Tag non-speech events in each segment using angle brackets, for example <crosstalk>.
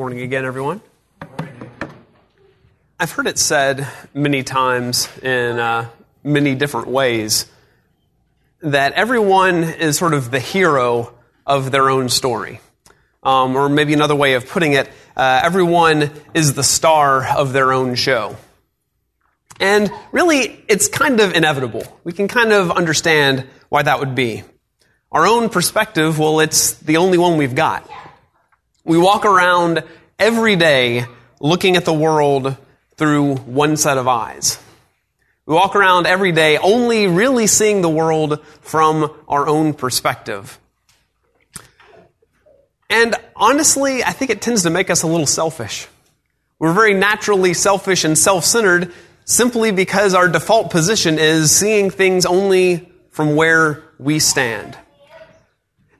Morning again, everyone. I've heard it said many times in uh, many different ways that everyone is sort of the hero of their own story. Um, or maybe another way of putting it, uh, everyone is the star of their own show. And really, it's kind of inevitable. We can kind of understand why that would be. Our own perspective, well, it's the only one we've got. We walk around every day looking at the world through one set of eyes. We walk around every day only really seeing the world from our own perspective. And honestly, I think it tends to make us a little selfish. We're very naturally selfish and self-centered simply because our default position is seeing things only from where we stand.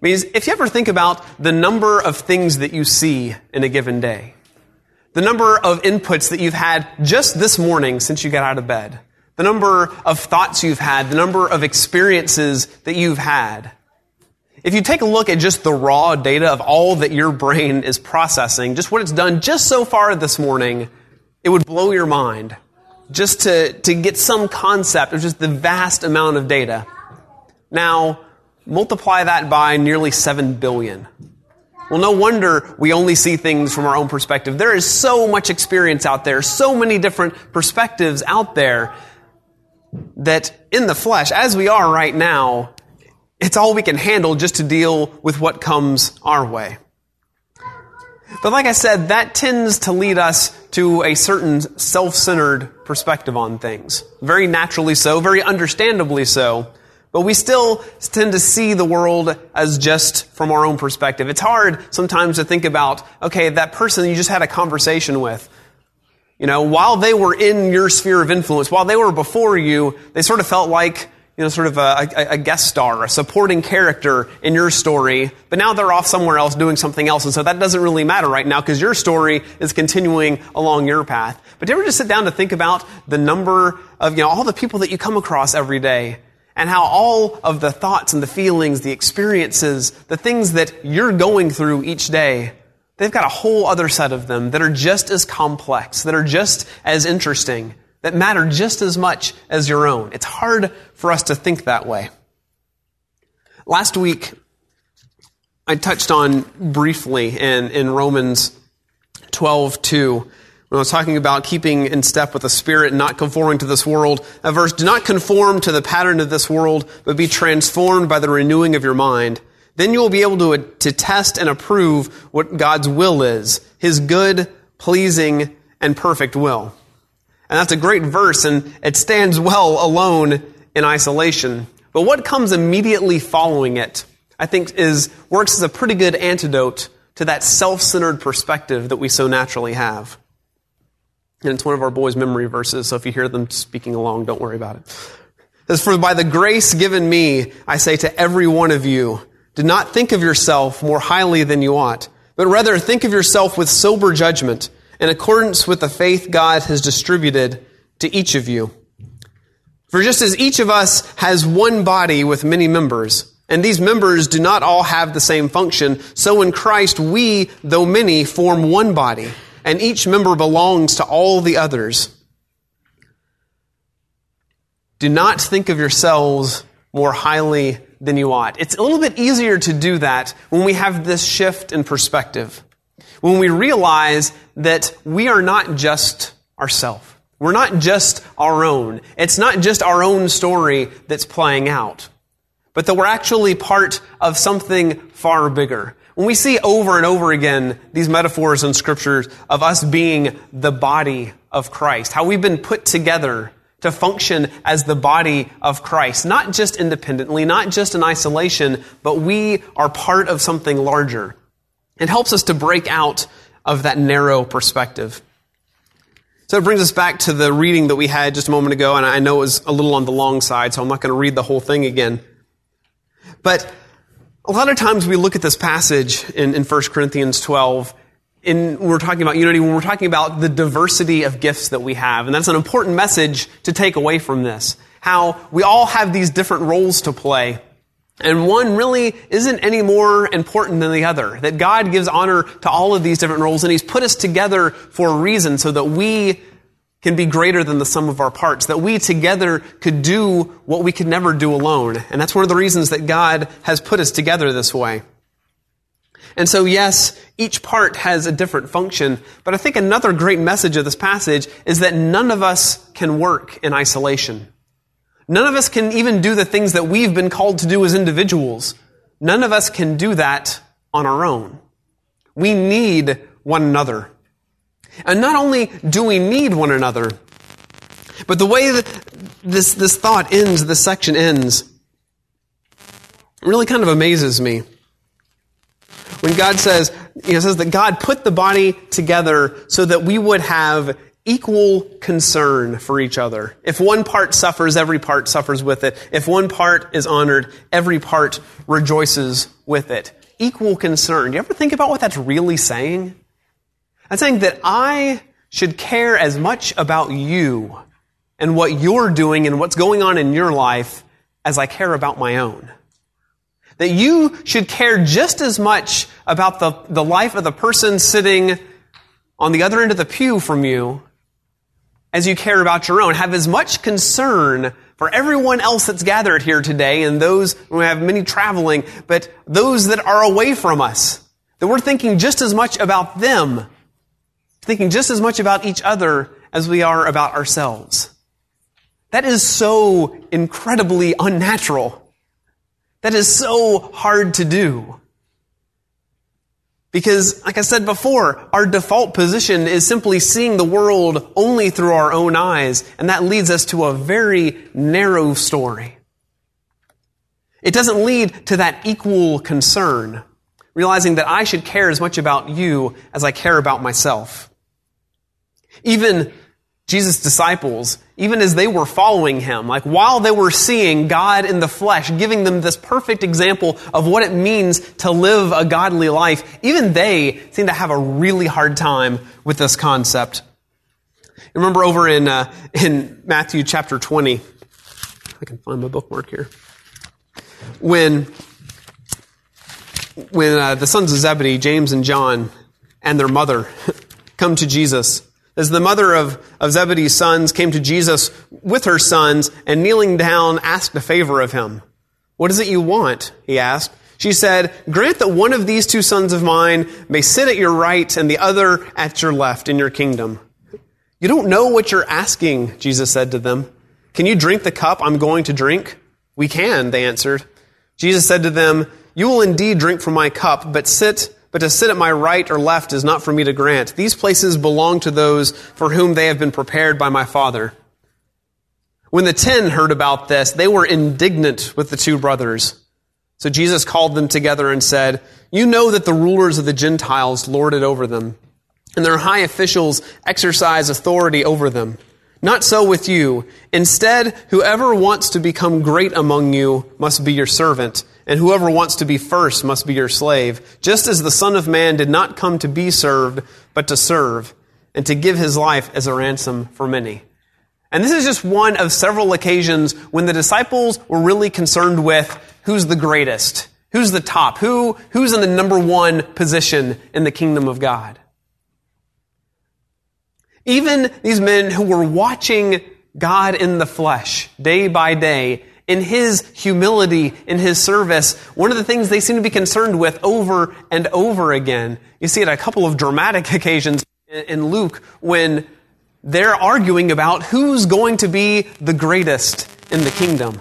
Means if you ever think about the number of things that you see in a given day, the number of inputs that you've had just this morning since you got out of bed, the number of thoughts you've had, the number of experiences that you've had. If you take a look at just the raw data of all that your brain is processing, just what it's done just so far this morning, it would blow your mind just to, to get some concept of just the vast amount of data. Now, Multiply that by nearly 7 billion. Well, no wonder we only see things from our own perspective. There is so much experience out there, so many different perspectives out there that in the flesh, as we are right now, it's all we can handle just to deal with what comes our way. But like I said, that tends to lead us to a certain self-centered perspective on things. Very naturally so, very understandably so. But we still tend to see the world as just from our own perspective. It's hard sometimes to think about, okay, that person you just had a conversation with, you know, while they were in your sphere of influence, while they were before you, they sort of felt like, you know, sort of a, a, a guest star, a supporting character in your story, but now they're off somewhere else doing something else, and so that doesn't really matter right now because your story is continuing along your path. But do you ever just sit down to think about the number of, you know, all the people that you come across every day? And how all of the thoughts and the feelings, the experiences, the things that you're going through each day, they've got a whole other set of them that are just as complex, that are just as interesting, that matter just as much as your own. It's hard for us to think that way. Last week, I touched on briefly in, in Romans 12, 2, when I was talking about keeping in step with the Spirit and not conforming to this world, a verse, do not conform to the pattern of this world, but be transformed by the renewing of your mind. Then you will be able to, to test and approve what God's will is, His good, pleasing, and perfect will. And that's a great verse, and it stands well alone in isolation. But what comes immediately following it, I think, is works as a pretty good antidote to that self-centered perspective that we so naturally have. And it's one of our boys' memory verses, so if you hear them speaking along, don't worry about it. Says, For by the grace given me, I say to every one of you, do not think of yourself more highly than you ought, but rather think of yourself with sober judgment, in accordance with the faith God has distributed to each of you. For just as each of us has one body with many members, and these members do not all have the same function, so in Christ we, though many, form one body and each member belongs to all the others. Do not think of yourselves more highly than you ought. It's a little bit easier to do that when we have this shift in perspective. When we realize that we are not just ourselves. We're not just our own. It's not just our own story that's playing out. But that we're actually part of something far bigger. When we see over and over again these metaphors in scriptures of us being the body of Christ, how we've been put together to function as the body of Christ, not just independently, not just in isolation, but we are part of something larger. It helps us to break out of that narrow perspective. So it brings us back to the reading that we had just a moment ago, and I know it was a little on the long side, so I'm not going to read the whole thing again. But a lot of times we look at this passage in, in 1 Corinthians 12 in, we're talking about unity when we're talking about the diversity of gifts that we have. And that's an important message to take away from this. How we all have these different roles to play. And one really isn't any more important than the other. That God gives honor to all of these different roles and He's put us together for a reason so that we can be greater than the sum of our parts. That we together could do what we could never do alone. And that's one of the reasons that God has put us together this way. And so, yes, each part has a different function, but I think another great message of this passage is that none of us can work in isolation. None of us can even do the things that we've been called to do as individuals. None of us can do that on our own. We need one another. And not only do we need one another, but the way that this, this thought ends, this section ends, really kind of amazes me. When God says, know, says that God put the body together so that we would have equal concern for each other. If one part suffers, every part suffers with it. If one part is honored, every part rejoices with it. Equal concern. Do you ever think about what that's really saying? That's saying that I should care as much about you and what you're doing and what's going on in your life as I care about my own. That you should care just as much about the, the life of the person sitting on the other end of the pew from you as you care about your own. Have as much concern for everyone else that's gathered here today and those who have many traveling, but those that are away from us. That we're thinking just as much about them, thinking just as much about each other as we are about ourselves. That is so incredibly unnatural. That is so hard to do. Because, like I said before, our default position is simply seeing the world only through our own eyes, and that leads us to a very narrow story. It doesn't lead to that equal concern, realizing that I should care as much about you as I care about myself. Even Jesus' disciples, even as they were following him, like while they were seeing God in the flesh, giving them this perfect example of what it means to live a godly life, even they seem to have a really hard time with this concept. Remember over in, uh, in Matthew chapter 20, I can find my bookmark here, when, when uh, the sons of Zebedee, James and John, and their mother <laughs> come to Jesus as the mother of, of Zebedee's sons came to Jesus with her sons and kneeling down asked a favor of him. What is it you want? He asked. She said, Grant that one of these two sons of mine may sit at your right and the other at your left in your kingdom. You don't know what you're asking, Jesus said to them. Can you drink the cup I'm going to drink? We can, they answered. Jesus said to them, You will indeed drink from my cup, but sit but to sit at my right or left is not for me to grant. These places belong to those for whom they have been prepared by my Father. When the ten heard about this, they were indignant with the two brothers. So Jesus called them together and said, You know that the rulers of the Gentiles lord it over them, and their high officials exercise authority over them. Not so with you. Instead, whoever wants to become great among you must be your servant and whoever wants to be first must be your slave, just as the Son of Man did not come to be served, but to serve, and to give his life as a ransom for many. And this is just one of several occasions when the disciples were really concerned with who's the greatest, who's the top, who, who's in the number one position in the kingdom of God. Even these men who were watching God in the flesh day by day in his humility, in his service, one of the things they seem to be concerned with over and over again. You see it a couple of dramatic <laughs> occasions in Luke when they're arguing about who's going to be the greatest in the kingdom.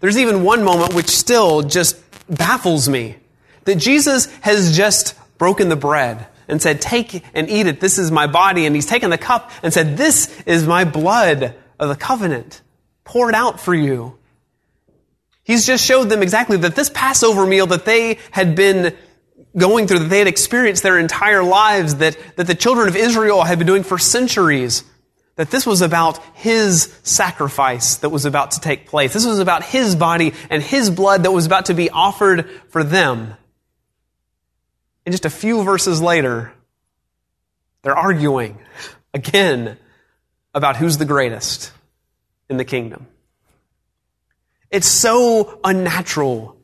There's even one moment which still just baffles me that Jesus has just broken the bread and said, Take and eat it. This is my body. And he's taken the cup and said, This is my blood of the covenant poured out for you. He's just showed them exactly that this Passover meal that they had been going through, that they had experienced their entire lives, that, that the children of Israel had been doing for centuries, that this was about His sacrifice that was about to take place. This was about His body and His blood that was about to be offered for them. And just a few verses later, they're arguing again about who's the greatest in the kingdom. It's so unnatural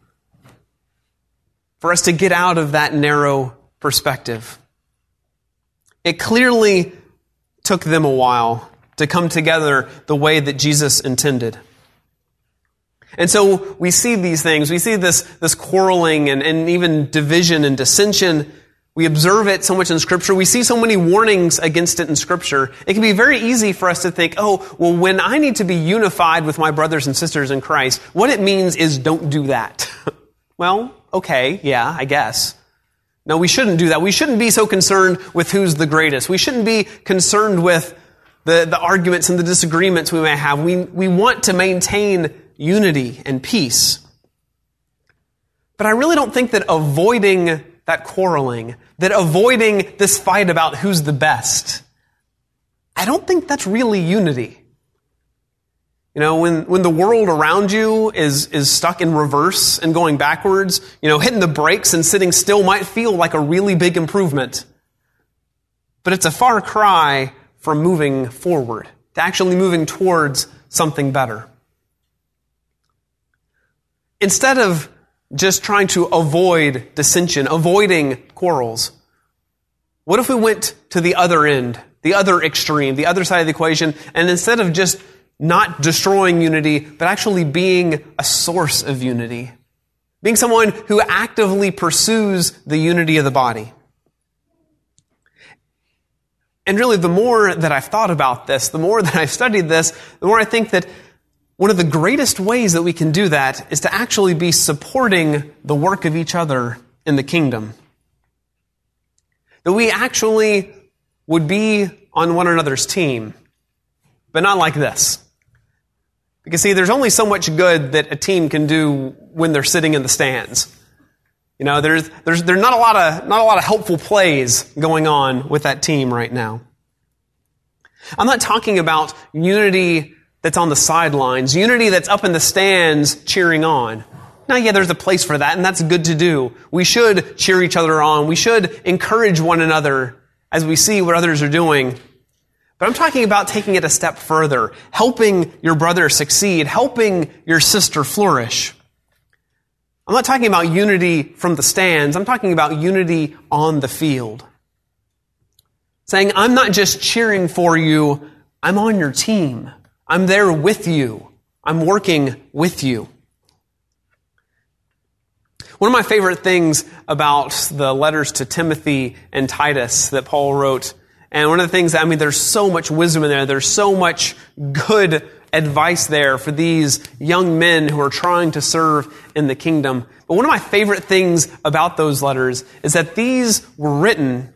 for us to get out of that narrow perspective. It clearly took them a while to come together the way that Jesus intended. And so we see these things. We see this, this quarreling and, and even division and dissension. We observe it so much in Scripture. We see so many warnings against it in Scripture. It can be very easy for us to think, oh, well, when I need to be unified with my brothers and sisters in Christ, what it means is don't do that. <laughs> well, okay, yeah, I guess. No, we shouldn't do that. We shouldn't be so concerned with who's the greatest. We shouldn't be concerned with the, the arguments and the disagreements we may have. We, we want to maintain unity and peace. But I really don't think that avoiding that quarreling, that avoiding this fight about who's the best, I don't think that's really unity. You know, when, when the world around you is, is stuck in reverse and going backwards, you know, hitting the brakes and sitting still might feel like a really big improvement. But it's a far cry from moving forward, to actually moving towards something better. Instead of just trying to avoid dissension, avoiding quarrels, what if we went to the other end, the other extreme, the other side of the equation, and instead of just not destroying unity, but actually being a source of unity? Being someone who actively pursues the unity of the body. And really, the more that I've thought about this, the more <laughs> that I've studied this, the more I think that one of the greatest ways that we can do that is to actually be supporting the work of each other in the kingdom. That we actually would be on one another's team, but not like this. Because see, there's only so much good that a team can do when they're sitting in the stands. You know, there's, there's, there's not a lot of, not a lot of helpful plays going on with that team right now. I'm not talking about unity that's on the sidelines, unity that's up in the stands cheering on. Now, yeah, there's a place for that, and that's good to do. We should cheer each other on. We should encourage one another as we see what others are doing. But I'm talking about taking it a step further, helping your brother succeed, helping your sister flourish. I'm not talking about unity from the stands. I'm talking about unity on the field. Saying, I'm not just cheering for you, I'm on your team. I'm there with you. I'm working with you. One of my favorite things about the letters to Timothy and Titus that Paul wrote, and one of the things I mean, there's so much wisdom in there. There's so much good advice there for these young men who are trying to serve in the kingdom. But one of my favorite things about those letters is that these were written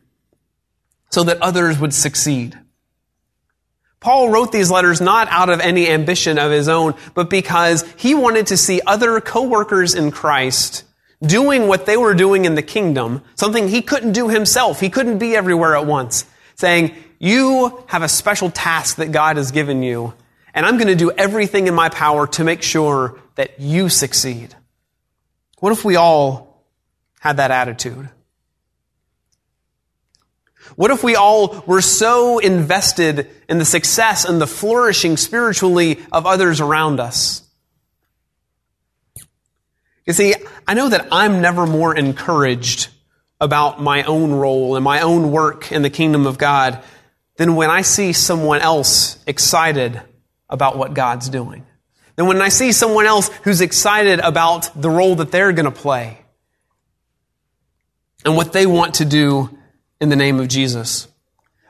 so that others would succeed. Paul wrote these letters not out of any ambition of his own, but because he wanted to see other co-workers in Christ doing what they were doing in the kingdom, something he couldn't do himself. He couldn't be everywhere at once. Saying, you have a special task that God has given you, and I'm going to do everything in my power to make sure that you succeed. What if we all had that attitude? What if we all were so invested in the success and the flourishing spiritually of others around us? You see, I know that I'm never more encouraged about my own role and my own work in the kingdom of God than when I see someone else excited about what God's doing. Than when I see someone else who's excited about the role that they're going to play and what they want to do in the name of Jesus.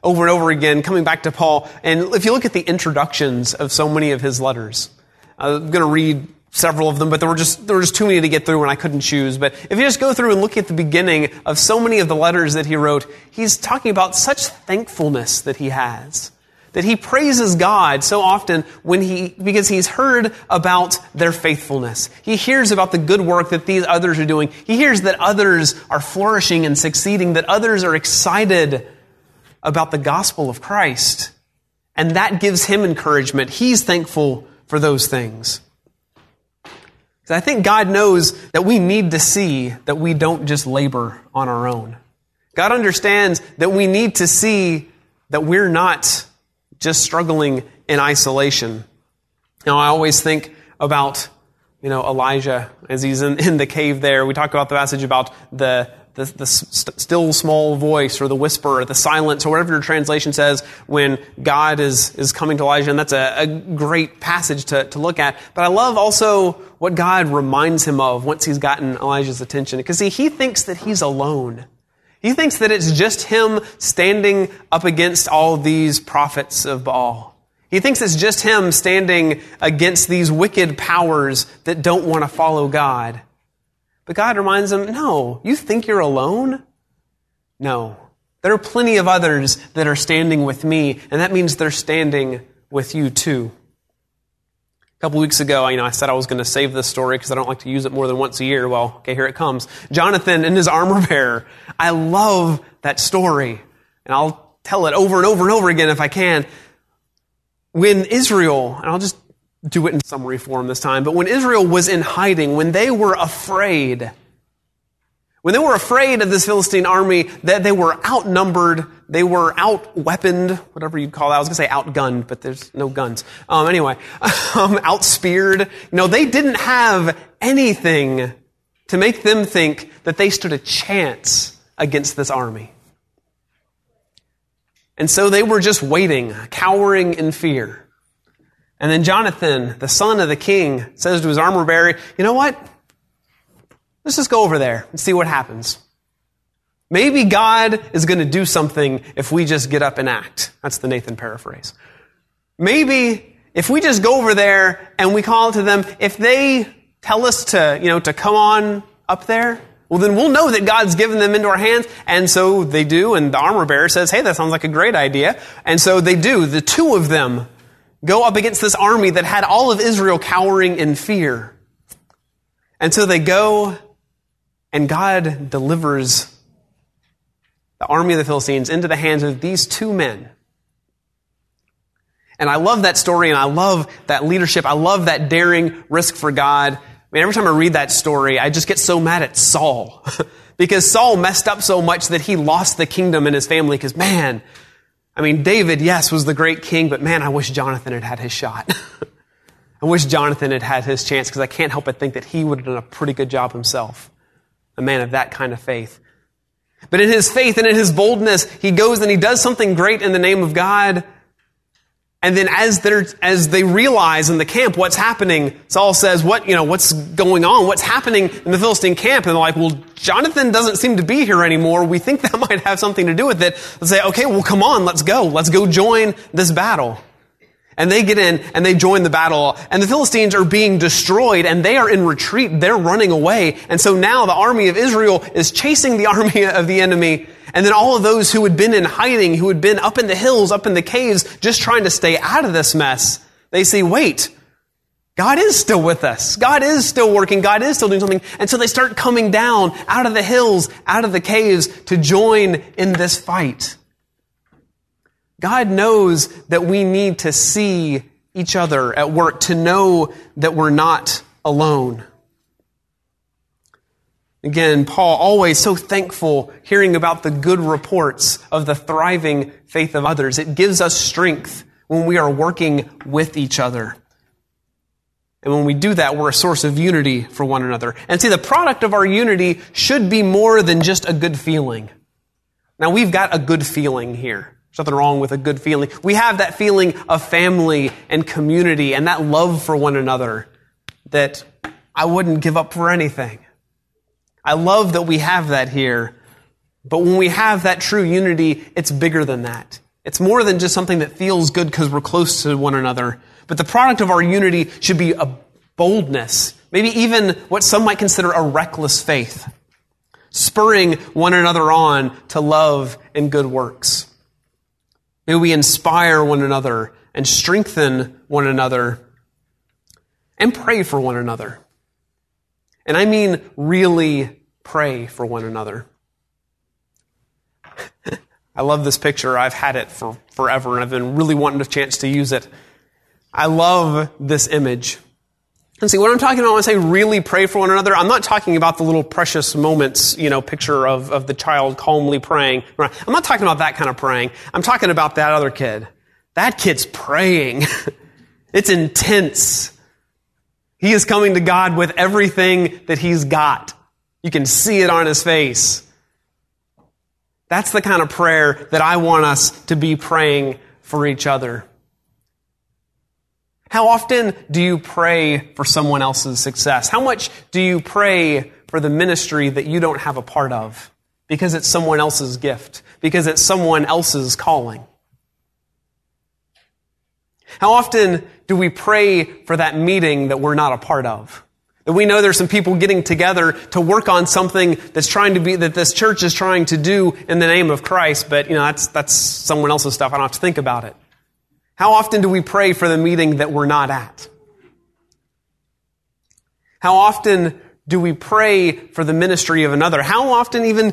Over and over again, coming back to Paul, and if you look at the introductions of so many of his letters, I'm going to read several of them, but there were just there were just too many to get through, and I couldn't choose. But if you just go through and look at the beginning of so many of the letters that he wrote, he's talking about such thankfulness that he has that he praises God so often when he, because he's heard about their faithfulness. He hears about the good work that these others are doing. He hears that others are flourishing and succeeding, that others are excited about the gospel of Christ. And that gives him encouragement. He's thankful for those things. I think God knows that we need to see that we don't just labor on our own. God understands that we need to see that we're not just struggling in isolation. Now, I always think about you know, Elijah as he's in, in the cave there. We talk about the passage about the, the, the st- still small voice or the whisper or the silence or whatever your translation says when God is, is coming to Elijah. And that's a, a great passage to, to look at. But I love also what God reminds him of once he's gotten Elijah's attention. Because see, he thinks that he's alone. He thinks that it's just him standing up against all these prophets of Baal. He thinks it's just him standing against these wicked powers that don't want to follow God. But God reminds him, no, you think you're alone? No. There are plenty of others that are standing with me, and that means they're standing with you too. A couple weeks ago, you know, I said I was going to save this story because I don't like to use it more than once a year. Well, okay, here it comes. Jonathan and his armor bearer. I love that story, and I'll tell it over and over and over again if I can when Israel, and I'll just do it in summary form this time, but when Israel was in hiding, when they were afraid, when they were afraid of this Philistine army, that they were outnumbered, they were outweaponed, whatever you'd call that. I was going to say outgunned, but there's no guns. Um, anyway, <laughs> um, outspeared. Know, they didn't have anything to make them think that they stood a chance against this army. And so they were just waiting, cowering in fear. And then Jonathan, the son of the king, says to his armor bearer, You know what? Let's just go over there and see what happens. Maybe God is going to do something if we just get up and act. That's the Nathan paraphrase. Maybe if we just go over there and we call to them, if they tell us to, you know, to come on up there, well, then we'll know that God's given them into our hands. And so they do. And the armor bearer says, Hey, that sounds like a great idea. And so they do. The two of them go up against this army that had all of Israel cowering in fear. And so they go, and God delivers the army of the Philistines into the hands of these two men. And I love that story, and I love that leadership. I love that daring risk for God I mean, every time I read that story, I just get so mad at Saul. <laughs> because Saul messed up so much that he lost the kingdom and his family. Because, man, I mean, David, yes, was the great king, but man, I wish Jonathan had had his shot. <laughs> I wish Jonathan had had his chance because I can't help but think that he would have done a pretty good job himself. A man of that kind of faith. But in his faith and in his boldness, he goes and he does something great in the name of God. And then as they as they realize in the camp what's happening, Saul says, what, you know, what's going on? What's happening in the Philistine camp? And they're like, well, Jonathan doesn't seem to be here anymore. We think <laughs> that might have something to do with it. Let's say, okay, well, come on, let's go. Let's go join this battle. And they get in and they join the battle and the Philistines are being destroyed and they are in retreat. They're running away. And so now the army of Israel is chasing the <laughs> army of the enemy and then all of those who had been in hiding, who had been up in the hills, up in the caves, just trying to stay out of this mess, they see, wait, God is still with us. God is still working. God is still doing something. And so they start coming down out of the hills, out of the caves to join in this fight. God knows that we need to see each other at work, to know that we're not alone. Again, Paul always so thankful hearing about the good reports of the thriving faith of others. It gives us strength when we are working with each other. And when we do that, we're a source of unity for one another. And see, the product of our unity should be more than just a good feeling. Now, we've got a good feeling here. There's nothing wrong with a good feeling. We have that feeling of family and community and that love for one another that I wouldn't give up for anything. I love that we have that here. But when we have that true unity, it's bigger than that. It's more than just something that feels good because we're close to one another. But the product of our unity should be a boldness, maybe even what some might consider a reckless faith, spurring one another on to love and good works. May we inspire one another and strengthen one another and pray for one another. And I mean really pray for one another. <laughs> I love this picture. I've had it for forever and I've been really wanting a chance to use it. I love this image. And see, what I'm talking about when I say really pray for one another, I'm not talking about the little precious moments, you know, picture of, of the child calmly praying. I'm not talking about that kind of praying. I'm talking about that other kid. That kid's praying. <laughs> it's intense. He is coming to God with everything that he's got. You can see it on his face. That's the kind of prayer that I want us to be praying for each other. How often do you pray for someone else's success? How much do you pray for the ministry that you don't have a part of because it's someone else's gift, because it's someone else's calling? How often do we pray for that meeting that we're not a part of? That we know there's some people getting together to work on something that's trying to be, that this church is trying to do in the name of Christ, but, you know, that's, that's someone else's stuff. I don't have to think about it. How often do we pray for the meeting that we're not at? How often do we pray for the ministry of another? How often even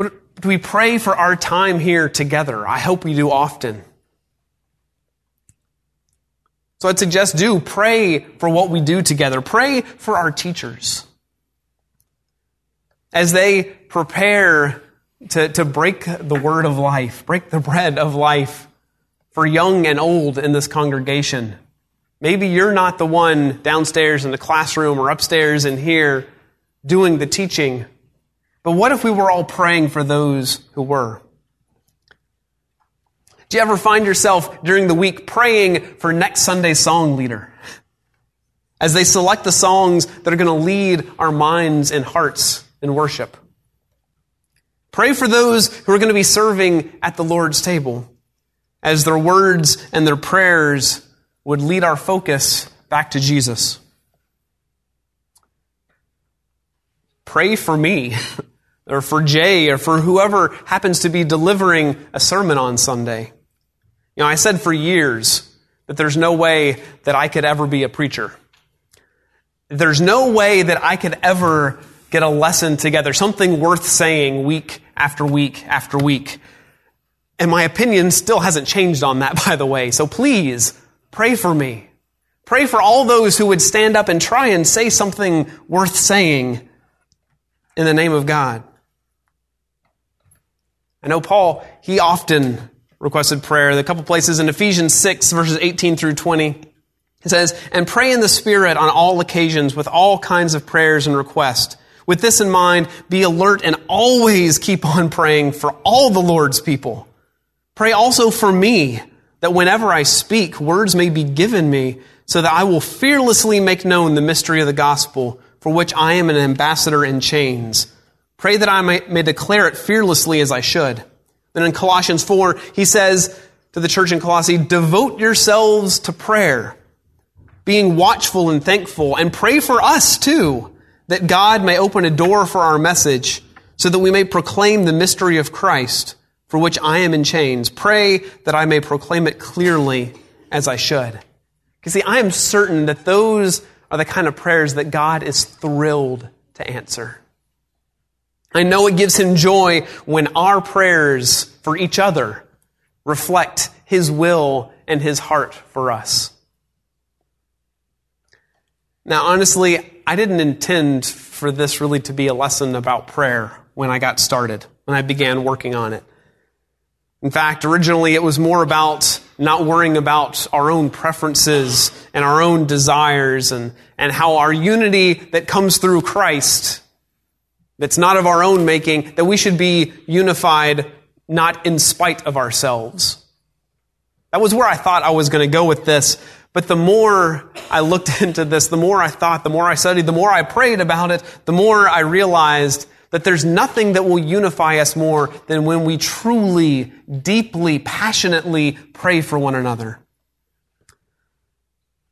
do we pray for our time here together? I hope we do often. So I'd suggest do pray for what we do together. Pray for our teachers. As they prepare to, to break the word of life, break the bread of life for young and old in this congregation. Maybe you're not the one downstairs in the classroom or upstairs in here doing the teaching. But what if we were all praying for those who were? Do you ever find yourself during the week praying for next Sunday's song leader? As they select the songs that are going to lead our minds and hearts in worship. Pray for those who are going to be serving at the Lord's table as their words and their prayers would lead our focus back to Jesus. Pray for me, <laughs> or for Jay, or for whoever happens to be delivering a sermon on Sunday. You know, I said for years that there's no way that I could ever be a preacher. There's no way that I could ever get a lesson together, something worth saying week after week after week. And my opinion still hasn't changed on that, <laughs> by the way. So please pray for me. Pray for all those who would stand up and try and say something worth saying in the name of God. I know Paul, he often requested prayer. A couple places in Ephesians 6, verses 18 through 20. It says, And pray in the Spirit on all occasions with all kinds of prayers and requests. With this in mind, be alert and always keep on praying for all the Lord's people. Pray also for me, that whenever I speak, words may be given me, so that I will fearlessly make known the mystery of the gospel, for which I am an ambassador in chains. Pray that I may, declare it fearlessly as I should. Then in Colossians 4, he says to the church in Colossae, devote yourselves to prayer, being watchful and thankful, and pray for us too, that God may open a door for our message, so that we may proclaim the mystery of Christ, for which I am in chains. Pray that I may proclaim it clearly as I should. You see, I am certain that those are the kind of prayers that God is thrilled to answer. I know it gives him joy when our prayers for each other reflect his will and his heart for us. Now, honestly, I didn't intend for this really to be a lesson about prayer when I got started, when I began working on it. In fact, originally it was more about not worrying about our own preferences and our own desires and, and how our unity that comes through Christ that's not of our own making, that we should be unified not in spite of ourselves. That was where I thought I was going to go with this. But the more I looked <laughs> into this, the more I thought, the more I studied, the more I prayed about it, the more I realized that there's nothing that will unify us more than when we truly, deeply, passionately pray for one another.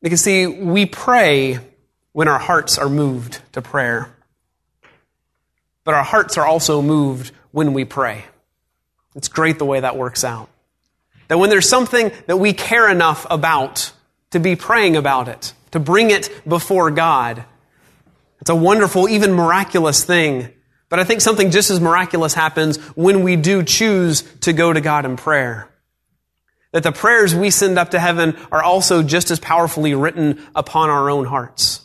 Because see, we pray when our hearts are moved to prayer but our hearts are also moved when we pray. It's great the way that works out. That when there's something that we care enough about to be praying about it, to bring it before God, it's a wonderful, even miraculous thing. But I think something just as miraculous happens when we do choose to go to God in prayer. That the prayers we send up to heaven are also just as powerfully written upon our own hearts.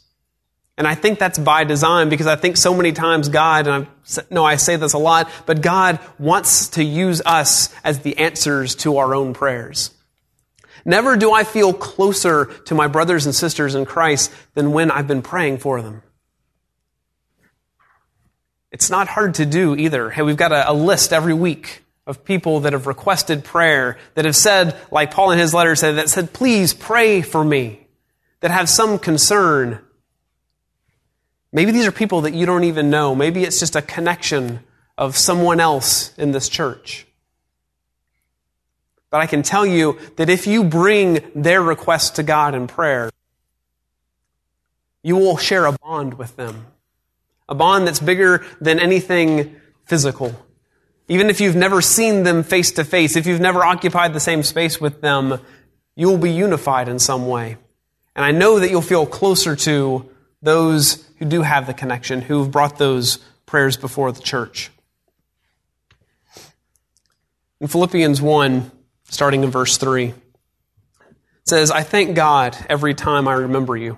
And I think that's by design because I think so many times God, and I know I say this a lot, but God wants to use us as the answers to our own prayers. Never do I feel closer to my brothers and sisters in Christ than when I've been praying for them. It's not hard to do either. Hey, we've got a, a list every week of people that have requested prayer, that have said, like Paul in his letter said, that said, please pray for me, that have some concern. Maybe these are people that you don't even know. Maybe it's just a connection of someone else in this church. But I can tell you that if you bring their request to God in prayer, you will share a bond with them. A bond that's bigger than anything physical. Even if you've never seen them face to face, if you've never occupied the same space with them, you will be unified in some way. And I know that you'll feel closer to those who do have the connection, who have brought those prayers before the church. In Philippians 1, starting in verse 3, it says, I thank God every time I remember you.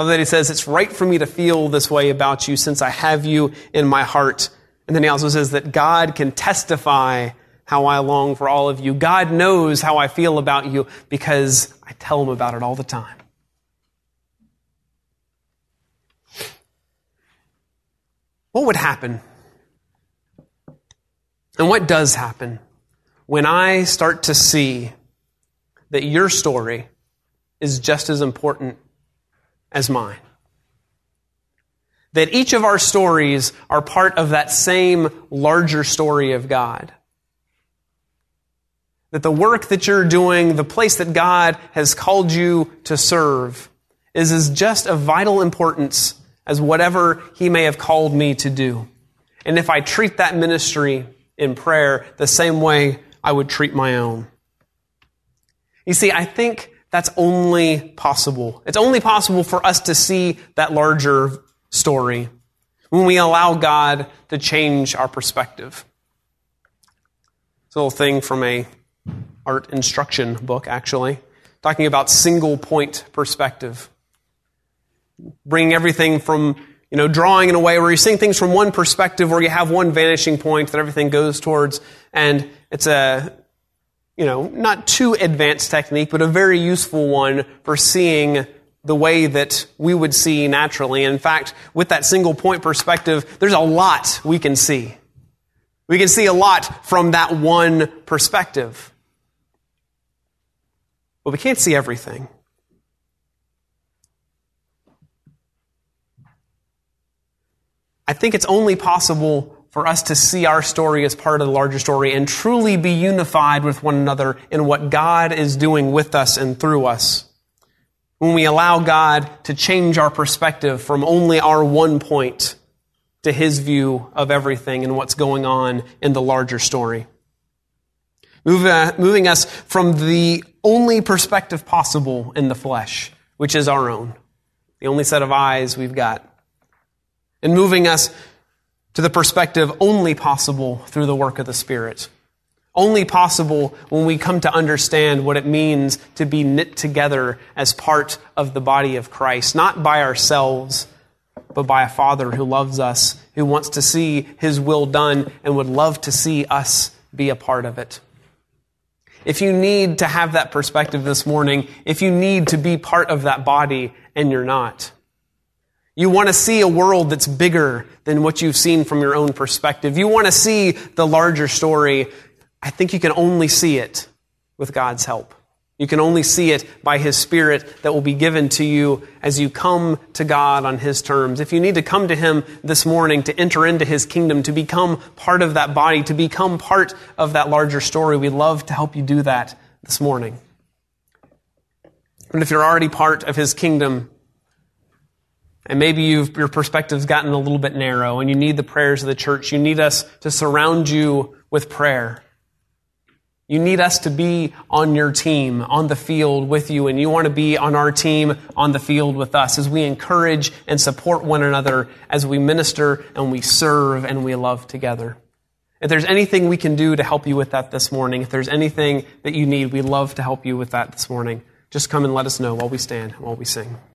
Love that he says, It's right for me to feel this way about you since I have you in my heart. And then he also says that God can testify how I long for all of you. God knows how I feel about you because I tell him about it all the time. What would happen and what does happen when I start to see that your story is just as important as mine? That each of our stories are part of that same larger story of God. That the work that you're doing, the place that God has called you to serve, is as just of vital importance as whatever He may have called me to do. And if I treat that ministry in prayer the same way I would treat my own. You see, I think that's only possible. It's only possible for us to see that larger story when we allow God to change our perspective. It's a little thing from a art instruction book, actually, talking about single point perspective. Bringing everything from you know, drawing in a way where you're seeing things from one perspective, where you have one vanishing point that everything goes towards, and it's a, you know, not too advanced technique, but a very useful one for seeing the way that we would see naturally. In fact, with that single point perspective, there's a lot we can see. We can see a lot from that one perspective. But we can't see everything. I think it's only possible for us to see our story as part of the larger story and truly be unified with one another in what God is doing with us and through us. When we allow God to change our perspective from only our one point to His view of everything and what's going on in the larger story. Uh, moving us from the only perspective possible in the flesh, which is our own. The only set of eyes we've got and moving us to the perspective only possible through the work of the Spirit. Only possible when we come to understand what it means to be knit together as part of the body of Christ, not by ourselves, but by a Father who loves us, who wants to see His will done, and would love to see us be a part of it. If you need to have that perspective this morning, if you need to be part of that body and you're not, you want to see a world that's bigger than what you've seen from your own perspective. You want to see the larger story. I think you can only see it with God's help. You can only see it by His Spirit that will be given to you as you come to God on His terms. If you need to come to Him this morning to enter into His kingdom, to become part of that body, to become part of that larger story, we'd love to help you do that this morning. And if you're already part of His kingdom, and maybe your perspective's gotten a little bit narrow and you need the prayers of the church, you need us to surround you with prayer. You need us to be on your team, on the field with you, and you want to be on our team, on the field with us as we encourage and support one another, as we minister and we serve and we love together. If there's anything we can do to help you with that this morning, if there's anything that you need, we'd love to help you with that this morning. Just come and let us know while we stand, while we sing.